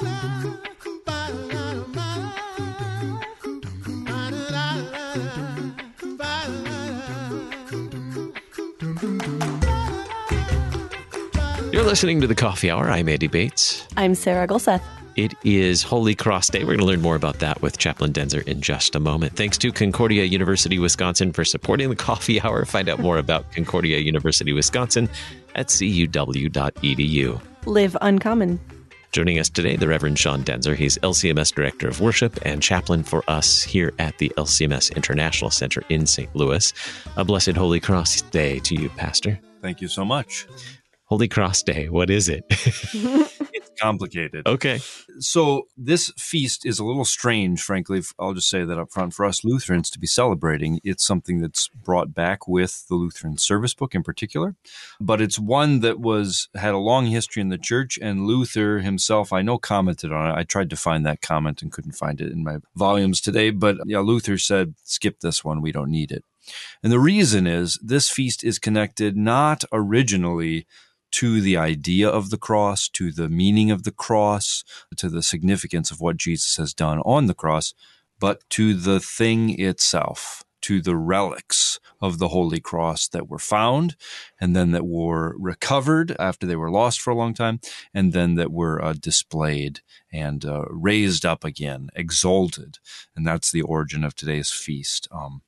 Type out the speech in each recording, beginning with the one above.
You're listening to the Coffee Hour. I'm Andy Bates. I'm Sarah Gulseth. It is Holy Cross Day. We're going to learn more about that with Chaplain Daenzer in just a moment. Thanks to Concordia University Wisconsin for supporting the Coffee Hour. Find out more about Concordia University Wisconsin at cuw.edu. Live uncommon. Joining us today, the Reverend Sean Daenzer. He's LCMS Director of Worship and Chaplain for us here at the LCMS International Center in St. Louis. A blessed Holy Cross Day to you, Pastor. Thank you so much. Holy Cross Day, what is it? complicated. Okay. So, this feast is a little strange, frankly. I'll just say that up front for us Lutherans to be celebrating. It's something that's brought back with the Lutheran service book in particular, but it's one that was had a long history in the church, and Luther himself, I know, commented on it. I tried to find that comment and couldn't find it in my volumes today, but yeah, Luther said, skip this one, we don't need it. And the reason is this feast is connected not originally to the idea of the cross, to the meaning of the cross, to the significance of what Jesus has done on the cross, but to the thing itself, to the relics of the Holy Cross that were found and then that were recovered after they were lost for a long time and then that were uh, displayed and uh, raised up again, exalted. And that's the origin of today's feast. Um,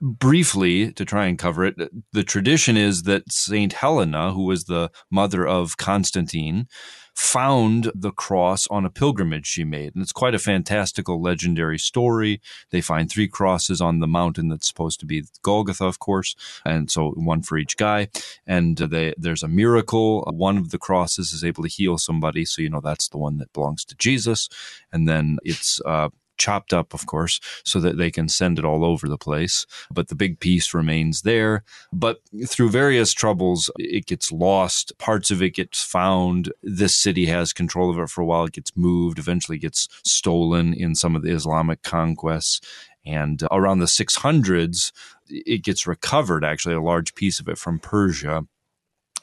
briefly to try and cover it, the tradition is that Saint Helena, who was the mother of Constantine, found the cross on a pilgrimage she made. And it's quite a fantastical, legendary story. They find three crosses on the mountain that's supposed to be Golgotha, of course, and so one for each guy. And they, there's a miracle. One of the crosses is able to heal somebody, so you know that's the one that belongs to Jesus. And then it's uh, chopped up, of course, so that they can send it all over the place. But the big piece remains there. But through various troubles, it gets lost. Parts of it gets found. This city has control of it for a while. It gets moved, eventually gets stolen in some of the Islamic conquests. And around the 600s, it gets recovered, actually, a large piece of it from Persia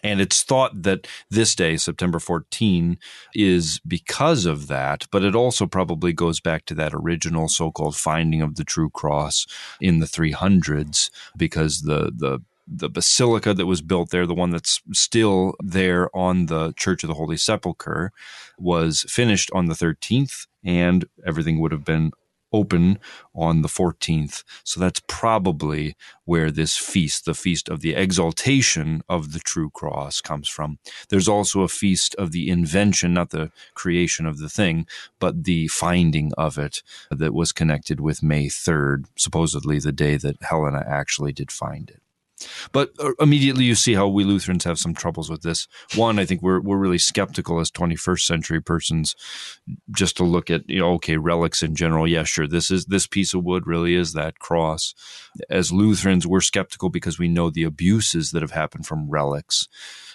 and it's thought that this day, September 14, is because of that, but it also probably goes back to that original so called finding of the true cross in the 300s, because the, the the basilica that was built there, the one that's still there on the Church of the Holy Sepulchre, was finished on the 13th, and everything would have been open on the 14th. So that's probably where this feast, the feast of the exaltation of the true cross, comes from. There's also a feast of the invention, not the creation of the thing, but the finding of it that was connected with May 3rd, supposedly the day that Helena actually did find it. But uh, immediately you see how we Lutherans have some troubles with this. One, I think we're we're really skeptical as 21st century persons, just to look at you know okay relics in general. Yeah, sure, this is this piece of wood really is that cross. As Lutherans, we're skeptical because we know the abuses that have happened from relics.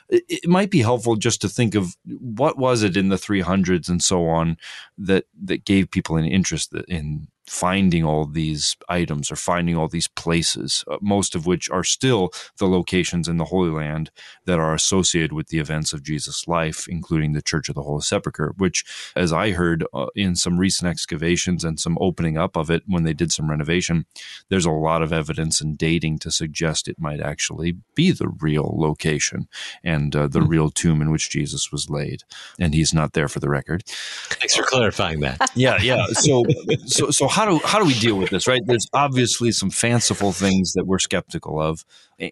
It, it might be helpful just to think of what was it in the 300s and so on that that gave people an interest in finding all these items or finding all these places, uh, most of which are still the locations in the Holy Land that are associated with the events of Jesus' life, including the Church of the Holy Sepulchre, which, as I heard uh, in some recent excavations and some opening up of it when they did some renovation, there's a lot of evidence and dating to suggest it might actually be the real location and uh, the mm-hmm. real tomb in which Jesus was laid. And he's not there for the record. Thanks for clarifying that. yeah, yeah. So, so, so how do how do we deal with this? Right? There's obviously some fanciful things that we're skeptical of,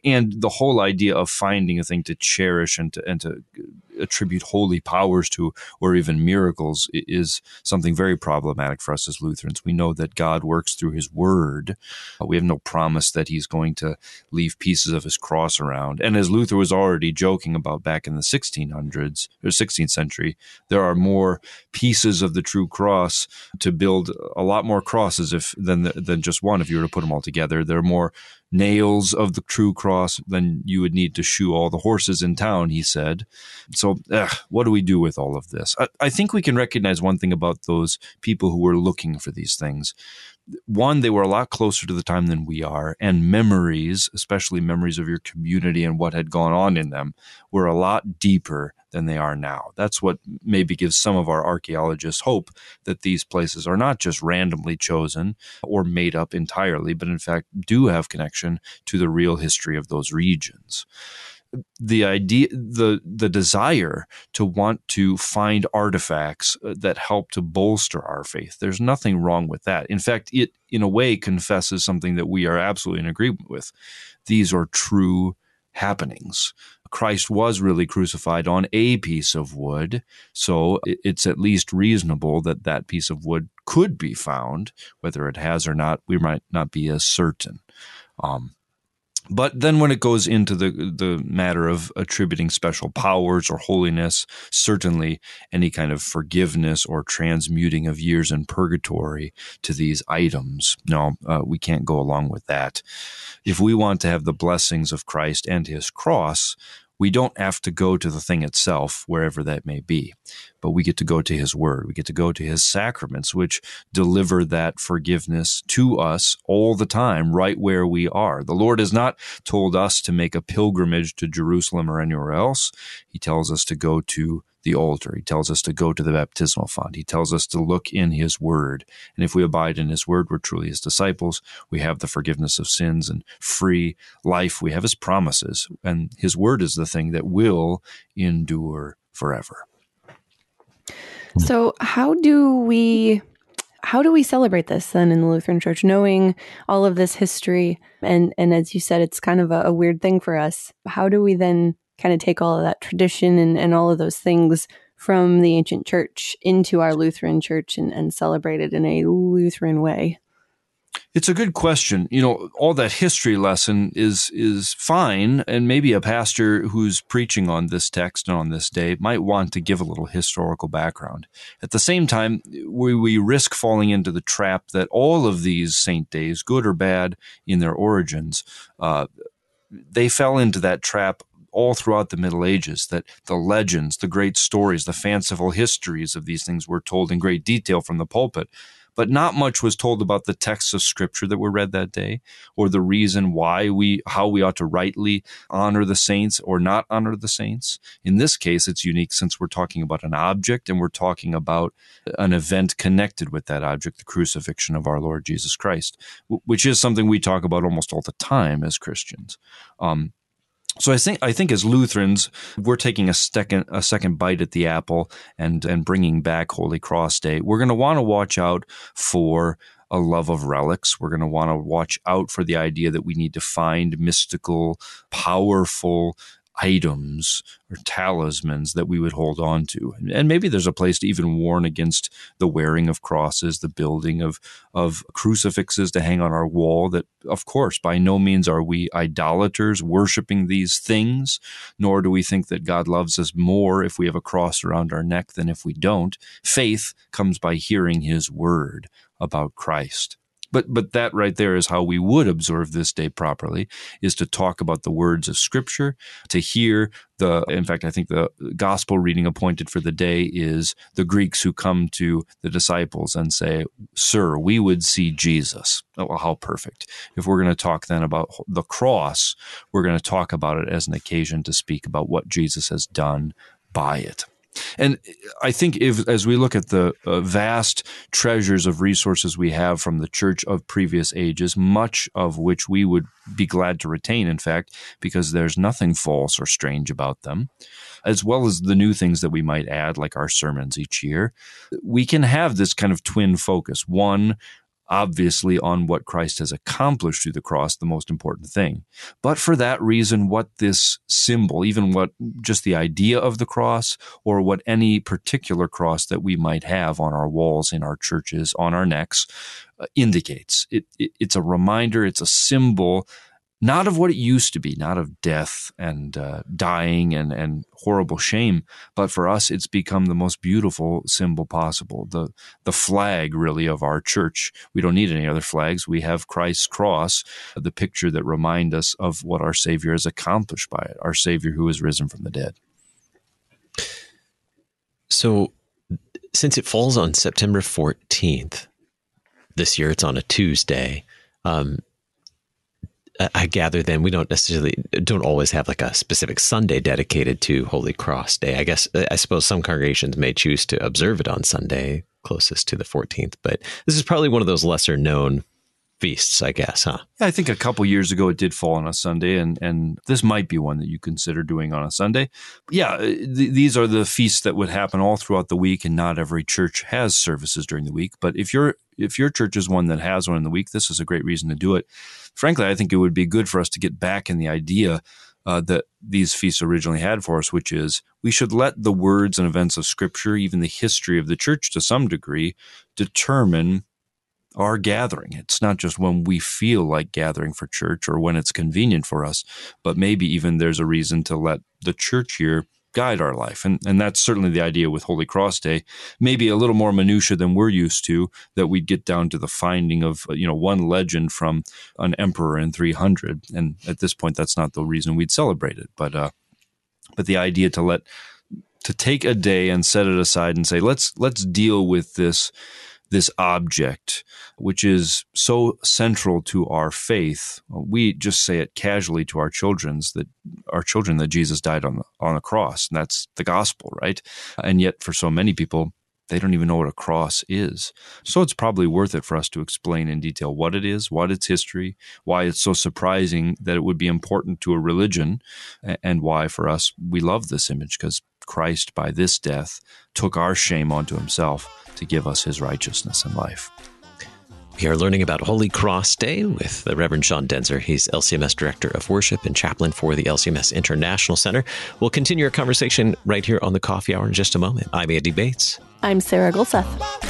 and the whole idea of finding a thing to cherish and to and to attribute holy powers to or even miracles is something very problematic for us as Lutherans. We know that God works through his word. Uh, we have no promise that he's going to leave pieces of his cross around. And as Luther was already joking about back in the 1600s or 16th century, there are more pieces of the true cross to build a lot more crosses if than than just one if you were to put them all together. There are more nails of the true cross, than you would need to shoe all the horses in town, he said. So, ugh, what do we do with all of this? I, I think we can recognize one thing about those people who were looking for these things one, they were a lot closer to the time than we are, and memories, especially memories of your community and what had gone on in them, were a lot deeper than they are now. That's what maybe gives some of our archaeologists hope that these places are not just randomly chosen or made up entirely, but in fact do have connection to the real history of those regions the idea the the desire to want to find artifacts uh, that help to bolster our faith there's nothing wrong with that in fact it in a way confesses something that we are absolutely in agreement with these are true happenings Christ was really crucified on a piece of wood. So it's at least reasonable that that piece of wood could be found. Whether it has or not, we might not be as certain. Um, but then when it goes into the the matter of attributing special powers or holiness, certainly any kind of forgiveness or transmuting of years in purgatory to these items, no, uh, we can't go along with that. If we want to have the blessings of Christ and his cross, we don't have to go to the thing itself, wherever that may be, but we get to go to His Word. We get to go to His sacraments, which deliver that forgiveness to us all the time, right where we are. The Lord has not told us to make a pilgrimage to Jerusalem or anywhere else. He tells us to go to the altar. He tells us to go to the baptismal font. He tells us to look in his word. And if we abide in his word, we're truly his disciples. We have the forgiveness of sins and free life. We have his promises. And his word is the thing that will endure forever. Hmm. So, how do we how do we celebrate this then in the Lutheran Church, knowing all of this history? And and as you said, it's kind of a, a weird thing for us. How do we then kind of take all of that tradition and, and all of those things from the ancient church into our Lutheran church and, and celebrate it in a Lutheran way? It's a good question. You know, all that history lesson is is fine, and maybe a pastor who's preaching on this text and on this day might want to give a little historical background. At the same time, we, we risk falling into the trap that all of these saint days, good or bad in their origins, uh, they fell into that trap all throughout the Middle Ages that the legends, the great stories, the fanciful histories of these things were told in great detail from the pulpit. But not much was told about the texts of scripture that were read that day, or the reason why we, how we ought to rightly honor the saints or not honor the saints. In this case, it's unique since we're talking about an object and we're talking about an event connected with that object, the crucifixion of our Lord Jesus Christ, which is something we talk about almost all the time as Christians. Um, so I think I think as Lutherans, we're taking a second a second bite at the apple and and bringing back Holy Cross Day. We're going to want to watch out for a love of relics. We're going to want to watch out for the idea that we need to find mystical, powerful items or talismans that we would hold on to. And maybe there's a place to even warn against the wearing of crosses, the building of, of crucifixes to hang on our wall. That, of course, by no means are we idolaters worshiping these things, nor do we think that God loves us more if we have a cross around our neck than if we don't. Faith comes by hearing his word about Christ. But but that right there is how we would observe this day properly is to talk about the words of scripture, to hear the in fact I think the gospel reading appointed for the day is the Greeks who come to the disciples and say, "Sir, we would see Jesus." Oh, how perfect. If we're going to talk then about the cross, we're going to talk about it as an occasion to speak about what Jesus has done by it. And I think if, as we look at the uh, vast treasures of resources we have from the church of previous ages, much of which we would be glad to retain, in fact, because there's nothing false or strange about them, as well as the new things that we might add, like our sermons each year, we can have this kind of twin focus. One, obviously on what Christ has accomplished through the cross, the most important thing. But for that reason, what this symbol, even what just the idea of the cross, or what any particular cross that we might have on our walls, in our churches, on our necks, uh, indicates. It, it, it's a reminder, it's a symbol not of what it used to be, not of death and uh, dying and, and horrible shame, but for us, it's become the most beautiful symbol possible. The, the flag, really, of our church. We don't need any other flags. We have Christ's cross, the picture that remind us of what our Savior has accomplished by it, our Savior who is risen from the dead. So, since it falls on September 14th, this year it's on a Tuesday. Um, I gather then we don't necessarily don't always have like a specific Sunday dedicated to Holy Cross Day. I guess I suppose some congregations may choose to observe it on Sunday closest to the 14th, but this is probably one of those lesser known feasts, I guess, huh? Yeah, I think a couple years ago it did fall on a Sunday, and and this might be one that you consider doing on a Sunday. But yeah, uh, th- these are the feasts that would happen all throughout the week, and not every church has services during the week. But if your if your church is one that has one in the week, this is a great reason to do it. Frankly, I think it would be good for us to get back in the idea uh, that these feasts originally had for us, which is we should let the words and events of Scripture, even the history of the church to some degree, determine our gathering. It's not just when we feel like gathering for church or when it's convenient for us, but maybe even there's a reason to let the church year guide our life. And, and that's certainly the idea with Holy Cross Day. Maybe a little more minutia than we're used to, that we'd get down to the finding of, you know, one legend from an emperor in 300. And at this point, that's not the reason we'd celebrate it. But, uh, but the idea to let, to take a day and set it aside and say, let's, let's deal with this this object, which is so central to our faith. We just say it casually to our children's that our children that Jesus died on the, on a cross, and that's the gospel, right? And yet, for so many people, they don't even know what a cross is. So it's probably worth it for us to explain in detail what it is, what its history, why it's so surprising that it would be important to a religion, and why for us we love this image because Christ, by this death, took our shame onto himself to give us his righteousness and life. We are learning about Holy Cross Day with the Reverend Sean Daenzer. He's LCMS Director of Worship and Chaplain for the LCMS International Center. We'll continue our conversation right here on the Coffee Hour in just a moment. I'm Andy Bates. I'm Sarah Gulseth.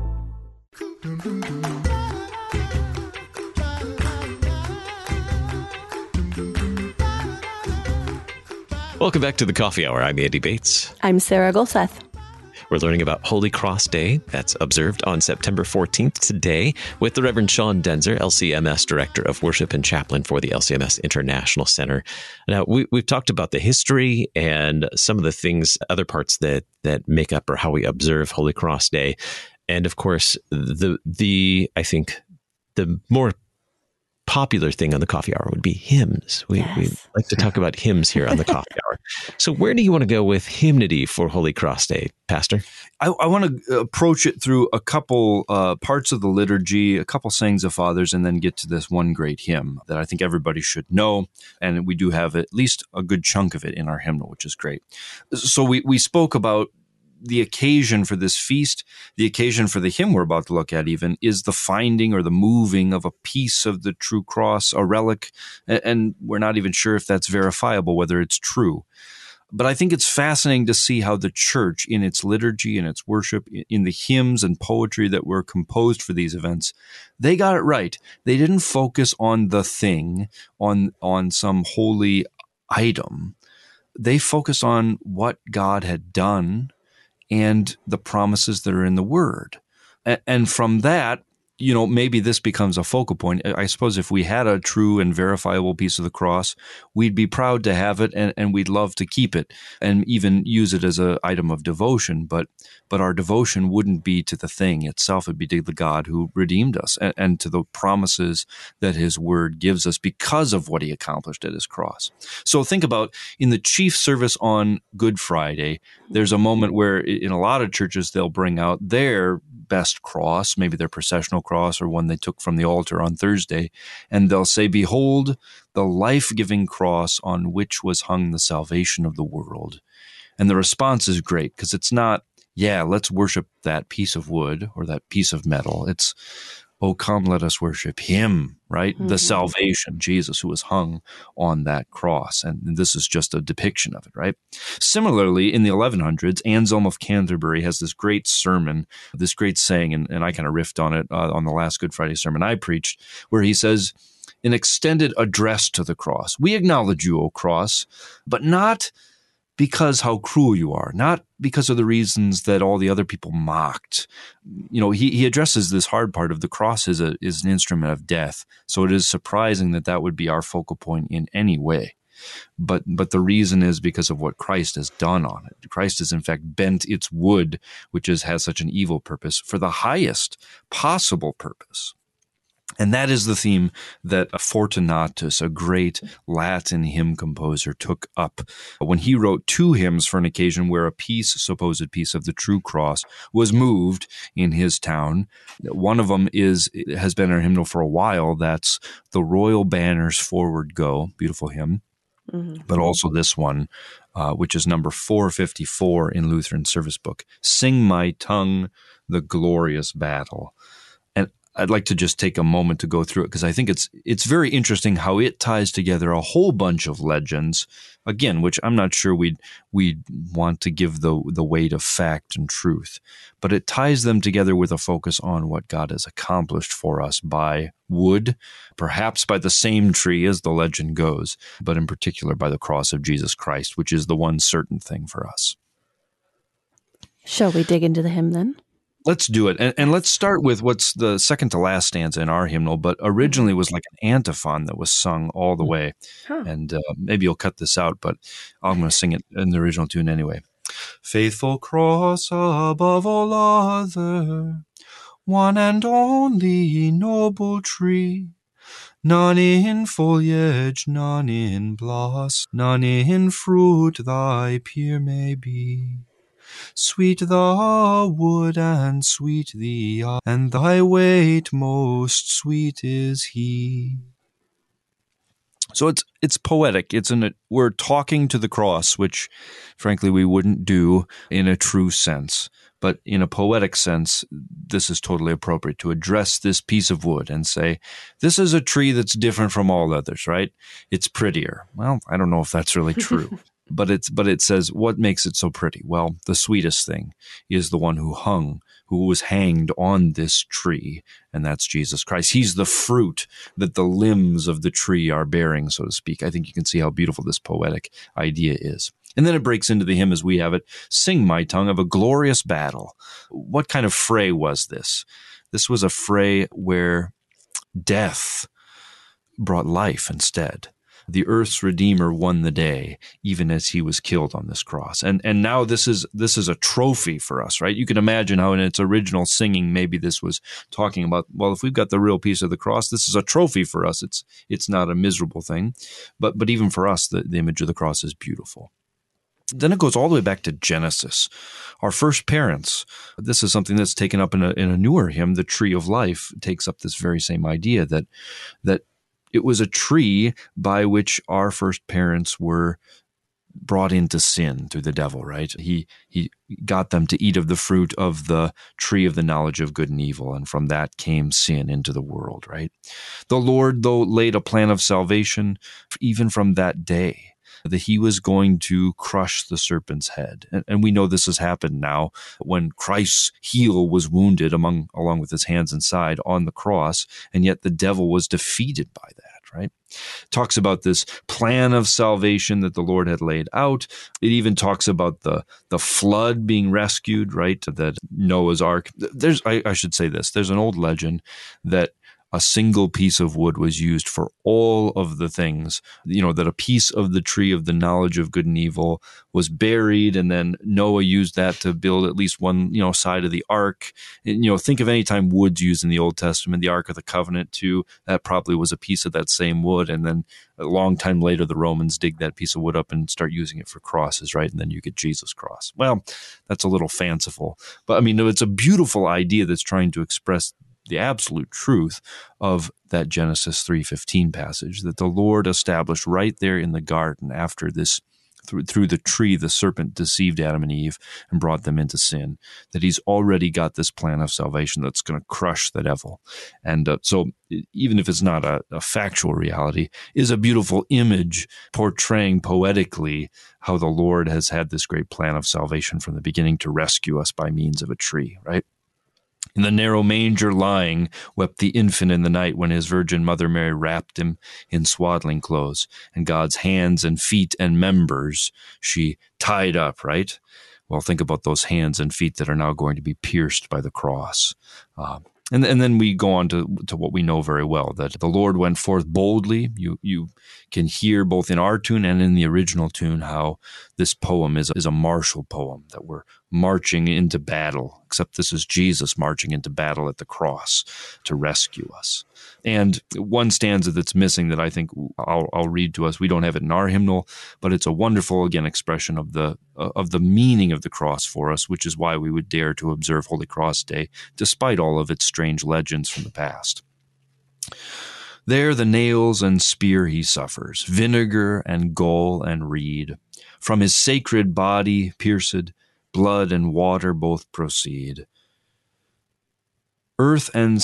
Welcome back to the Coffee Hour. I'm Andy Bates. I'm Sarah Gulseth. We're learning about Holy Cross Day that's observed on September 14th today with the Reverend Sean Daenzer, LCMS Director of Worship and Chaplain for the LCMS International Center. Now, we, have talked about the history and some of the things, other parts that, that make up or how we observe Holy Cross Day and of course the the I think the more popular thing on the coffee hour would be hymns. We, yes. we like to talk about hymns here on the coffee hour. So, where do you want to go with hymnody for Holy Cross Day, Pastor? I, I want to approach it through a couple uh, parts of the liturgy, a couple sayings of fathers, and then get to this one great hymn that I think everybody should know. And we do have at least a good chunk of it in our hymnal, which is great. So, we, we spoke about the occasion for this feast, the occasion for the hymn we're about to look at, even is the finding or the moving of a piece of the true cross, a relic, and we're not even sure if that's verifiable, whether it's true. But I think it's fascinating to see how the church, in its liturgy and its worship, in the hymns and poetry that were composed for these events, they got it right. They didn't focus on the thing, on on some holy item. They focused on what God had done and the promises that are in the word. And from that, you know, maybe this becomes a focal point. I suppose if we had a true and verifiable piece of the cross, we'd be proud to have it and, and we'd love to keep it and even use it as an item of devotion. But but our devotion wouldn't be to the thing itself, it'd be to the God who redeemed us and, and to the promises that his word gives us because of what he accomplished at his cross. So think about in the chief service on Good Friday, there's a moment where in a lot of churches they'll bring out their best cross, maybe their processional cross or one they took from the altar on Thursday, and they'll say, Behold, the life giving cross on which was hung the salvation of the world. And the response is great because it's not, yeah, let's worship that piece of wood or that piece of metal. It's, oh, come, let us worship him, right? Mm-hmm. The salvation, Jesus, who was hung on that cross. And this is just a depiction of it, right? Similarly, in the 1100s, Anselm of Canterbury has this great sermon, this great saying, and, and I kind of riffed on it uh, on the last Good Friday sermon I preached, where he says, an extended address to the cross. We acknowledge you, O cross, but not because how cruel you are, not because of the reasons that all the other people mocked. You know, he, he addresses this hard part of the cross as a, is an instrument of death. So it is surprising that that would be our focal point in any way. But, but the reason is because of what Christ has done on it. Christ has in fact bent its wood, which is, has such an evil purpose, for the highest possible purpose. And that is the theme that Fortunatus, a great Latin hymn composer, took up when he wrote two hymns for an occasion where a piece, supposed piece of the true cross, was moved in his town. One of them is has been our hymnal for a while. That's "The Royal Banners Forward Go," beautiful hymn. Mm-hmm. But also this one, uh, which is number 454 in Lutheran Service Book. Sing my tongue the glorious battle. I'd like to just take a moment to go through it because I think it's it's very interesting how it ties together a whole bunch of legends, again, which I'm not sure we'd we'd want to give the the weight of fact and truth, but it ties them together with a focus on what God has accomplished for us by wood, perhaps by the same tree as the legend goes, but in particular by the cross of Jesus Christ, which is the one certain thing for us. Shall we dig into the hymn then? Let's do it. And, and, let's start with what's the second to last stanza in our hymnal, but originally was like an antiphon that was sung all the way. Huh. And uh, maybe you'll cut this out, but I'm going to sing it in the original tune anyway. Faithful cross above all other, one and only noble tree. None in foliage, none in blossom, none in fruit thy peer may be. Sweet the wood and sweet the eye, and thy weight most sweet is he. So it's it's poetic. It's an we're talking to the cross, which frankly we wouldn't do in a true sense. But in a poetic sense, this is totally appropriate to address this piece of wood and say, this is a tree that's different from all others, right? It's prettier. Well, I don't know if that's really true but it's but it says what makes it so pretty? Well the sweetest thing is the one who hung who was hanged on this tree and that's jesus christ. He's the fruit that the limbs of the tree are bearing so to speak. I think you can see how beautiful this poetic idea is. And then it breaks into the hymn as we have it sing my tongue of a glorious battle. What kind of fray was this? This was a fray where death brought life instead the earth's redeemer won the day even as he was killed on this cross and and now this is this is a trophy for us right you can imagine how in its original singing maybe this was talking about well if we've got the real piece of the cross this is a trophy for us it's it's not a miserable thing but but even for us the, the image of the cross is beautiful then it goes all the way back to Genesis. Our first parents. This is something that's taken up in a, in a newer hymn, The Tree of Life, takes up this very same idea that, that it was a tree by which our first parents were brought into sin through the devil, right? He he got them to eat of the fruit of the tree of the knowledge of good and evil, and from that came sin into the world, right? The Lord, though, laid a plan of salvation even from that day that he was going to crush the serpent's head. And, and, we know this has happened now when Christ's heel was wounded among along with his hands and side on the cross, and yet the devil was defeated by that right? Talks about this plan of salvation that the Lord had laid out. It even talks about the the flood being rescued, right? That Noah's Ark. There's I, I should say this. There's an old legend that a single piece of wood was used for all of the things, you know, that a piece of the tree of the knowledge of good and evil was buried. And then Noah used that to build at least one, you know, side of the ark. And, you know, think of any time wood's used in the Old Testament, the Ark of the Covenant too, that probably was a piece of that same wood. And then a long time later, the Romans dig that piece of wood up and start using it for crosses, right? And then you get Jesus cross. Well, that's a little fanciful, but I mean, it's a beautiful idea that's trying to express the absolute truth of that Genesis 3:15 passage that the Lord established right there in the garden after this through, through the tree, the serpent deceived Adam and Eve and brought them into sin. That he's already got this plan of salvation that's going to crush the devil. And uh, so, even if it's not a, a factual reality, is a beautiful image portraying poetically how the Lord has had this great plan of salvation from the beginning to rescue us by means of a tree, right? In the narrow manger lying, wept the infant in the night when his virgin mother Mary wrapped him in swaddling clothes, and God's hands and feet and members she tied up, right? Well, think about those hands and feet that are now going to be pierced by the cross. Uh, and, and then we go on to, to what we know very well that the Lord went forth boldly. You, you can hear both in our tune and in the original tune how this poem is, is a martial poem, that we're marching into battle, except this is Jesus marching into battle at the cross to rescue us. And one stanza that's missing that I think I'll, I'll, read to us. We don't have it in our hymnal, but it's a wonderful again expression of the uh, of the meaning of the cross for us, which is why we would dare to observe Holy Cross Day, despite all of its strange legends from the past. There the nails and spear he suffers, vinegar and gall and reed. From his sacred body pierced, blood and water both proceed. Earth and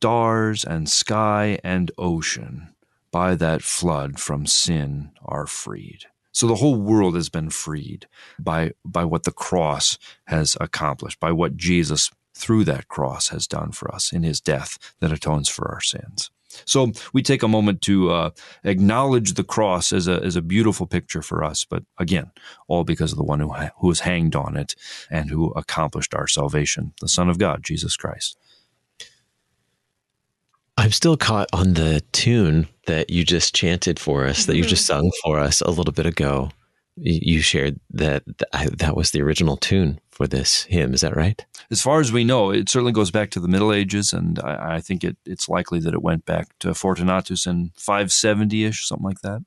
stars and sky and ocean by that flood from sin are freed. So the whole world has been freed by, by what the cross has accomplished, by what Jesus through that cross has done for us in his death that atones for our sins. So we take a moment to uh, acknowledge the cross as a, as a beautiful picture for us, but again, all because of the one who, who was hanged on it and who accomplished our salvation, the Son of God, Jesus Christ. I'm still caught on the tune that you just chanted for us, that you just mm-hmm. sung for us a little bit ago. You shared that that was the original tune for this hymn. Is that right? As far as we know, it certainly goes back to the Middle Ages, and I, I think it, it's likely that it went back to Fortunatus in 570 ish, something like that.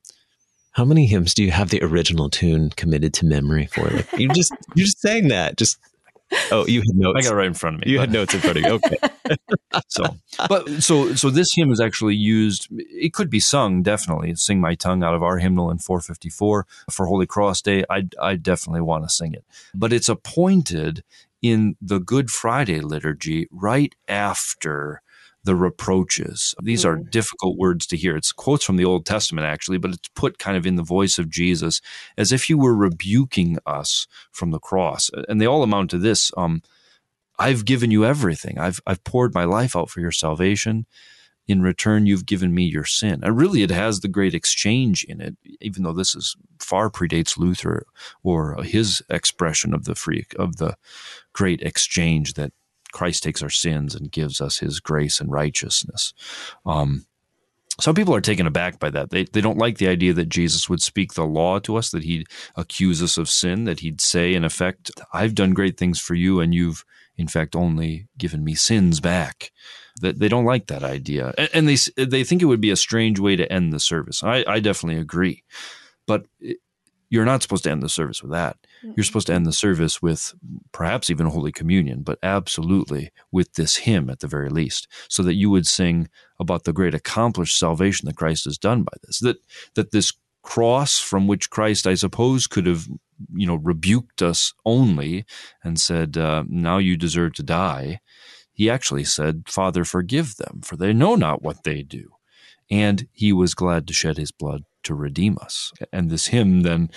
How many hymns do you have the original tune committed to memory for? Like you just you just saying that just Oh, you had notes. I got it right in front of me. You but. had notes in front of you. Okay. so, but so so this hymn is actually used. It could be sung definitely. Sing my tongue out of our hymnal in 454 for Holy Cross Day. I I definitely want to sing it. But it's appointed in the Good Friday liturgy right after the reproaches. These are mm. difficult words to hear. It's quotes from the Old Testament, actually, but it's put kind of in the voice of Jesus as if he were rebuking us from the cross. And they all amount to this um, I've given you everything, I've, I've poured my life out for your salvation. In return, you've given me your sin. And really, it has the great exchange in it, even though this is far predates Luther or his expression of the free of the great exchange that Christ takes our sins and gives us his grace and righteousness. Um, some people are taken aback by that. They, they don't like the idea that Jesus would speak the law to us, that he'd accuse us of sin, that he'd say, in effect, I've done great things for you, and you've, in fact, only given me sins back. That they don't like that idea, and, they they think it would be a strange way to end the service. I, I definitely agree, but you're not supposed to end the service with that. You're supposed to end the service with perhaps even Holy Communion, but absolutely with this hymn at the very least, so that you would sing about the great accomplished salvation that Christ has done by this. That that this cross from which Christ, I suppose, could have you know rebuked us only and said, uh, "Now you deserve to die." He actually said, "Father, forgive them, for they know not what they do." And he was glad to shed his blood to redeem us. And this hymn then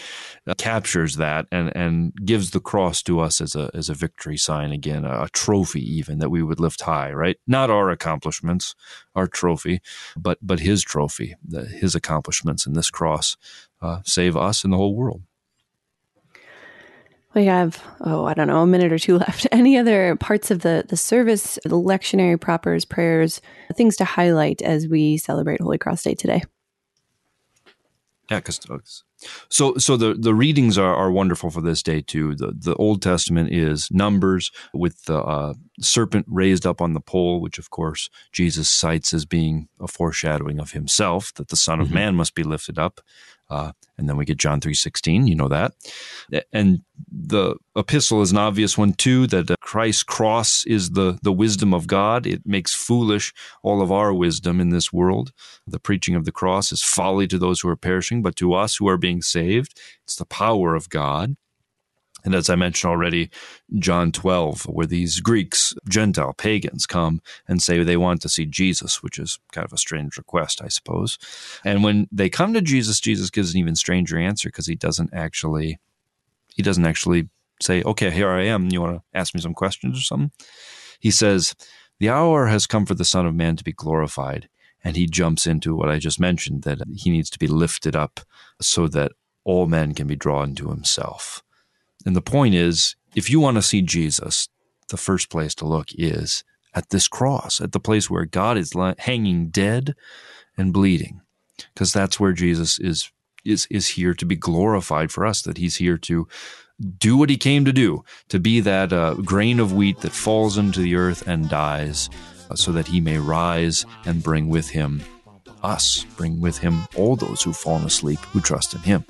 uh, captures that and, and gives the cross to us as a, as a victory sign again, a, a trophy even that we would lift high, right? Not our accomplishments, our trophy, but, but his trophy, the, his accomplishments in this cross uh, save us and the whole world. We have, oh, I don't know, a minute or two left. Any other parts of the, the service, the lectionary propers, prayers, things to highlight as we celebrate Holy Cross Day today? Yeah, because so so the the readings are, are wonderful for this day too. The the Old Testament is Numbers with the uh, serpent raised up on the pole, which of course Jesus cites as being a foreshadowing of himself, that the Son of mm-hmm. Man must be lifted up. Uh, and then we get John 3:16, you know that. And the epistle is an obvious one too that uh, Christ's cross is the the wisdom of God. It makes foolish all of our wisdom in this world. The preaching of the cross is folly to those who are perishing, but to us who are being saved, it's the power of God. And as I mentioned already, John 12, where these Greeks, Gentile pagans, come and say they want to see Jesus, which is kind of a strange request, I suppose. And when they come to Jesus, Jesus gives an even stranger answer because he doesn't actually, he doesn't actually say, "Okay, here I am. You want to ask me some questions or something?" He says, "The hour has come for the Son of Man to be glorified." And he jumps into what I just mentioned that he needs to be lifted up so that all men can be drawn to himself. And the point is, if you want to see Jesus, the first place to look is at this cross, at the place where God is hanging dead and bleeding, because that's where Jesus is is is here to be glorified for us. That He's here to do what He came to do, to be that uh, grain of wheat that falls into the earth and dies, uh, so that He may rise and bring with Him us, bring with Him all those who've fallen asleep who trust in Him.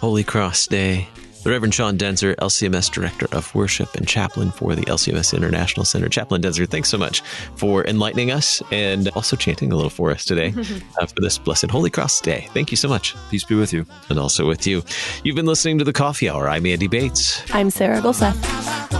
Holy Cross Day the Reverend Sean Daenzer, LCMS Director of Worship and Chaplain for the LCMS International Center. Chaplain Daenzer, thanks so much for enlightening us and also chanting a little for us today uh, for this blessed Holy Cross Day. Thank you so much. Peace be with you. And also with you. You've been listening to The Coffee Hour. I'm Andy Bates. I'm Sarah Gulseth.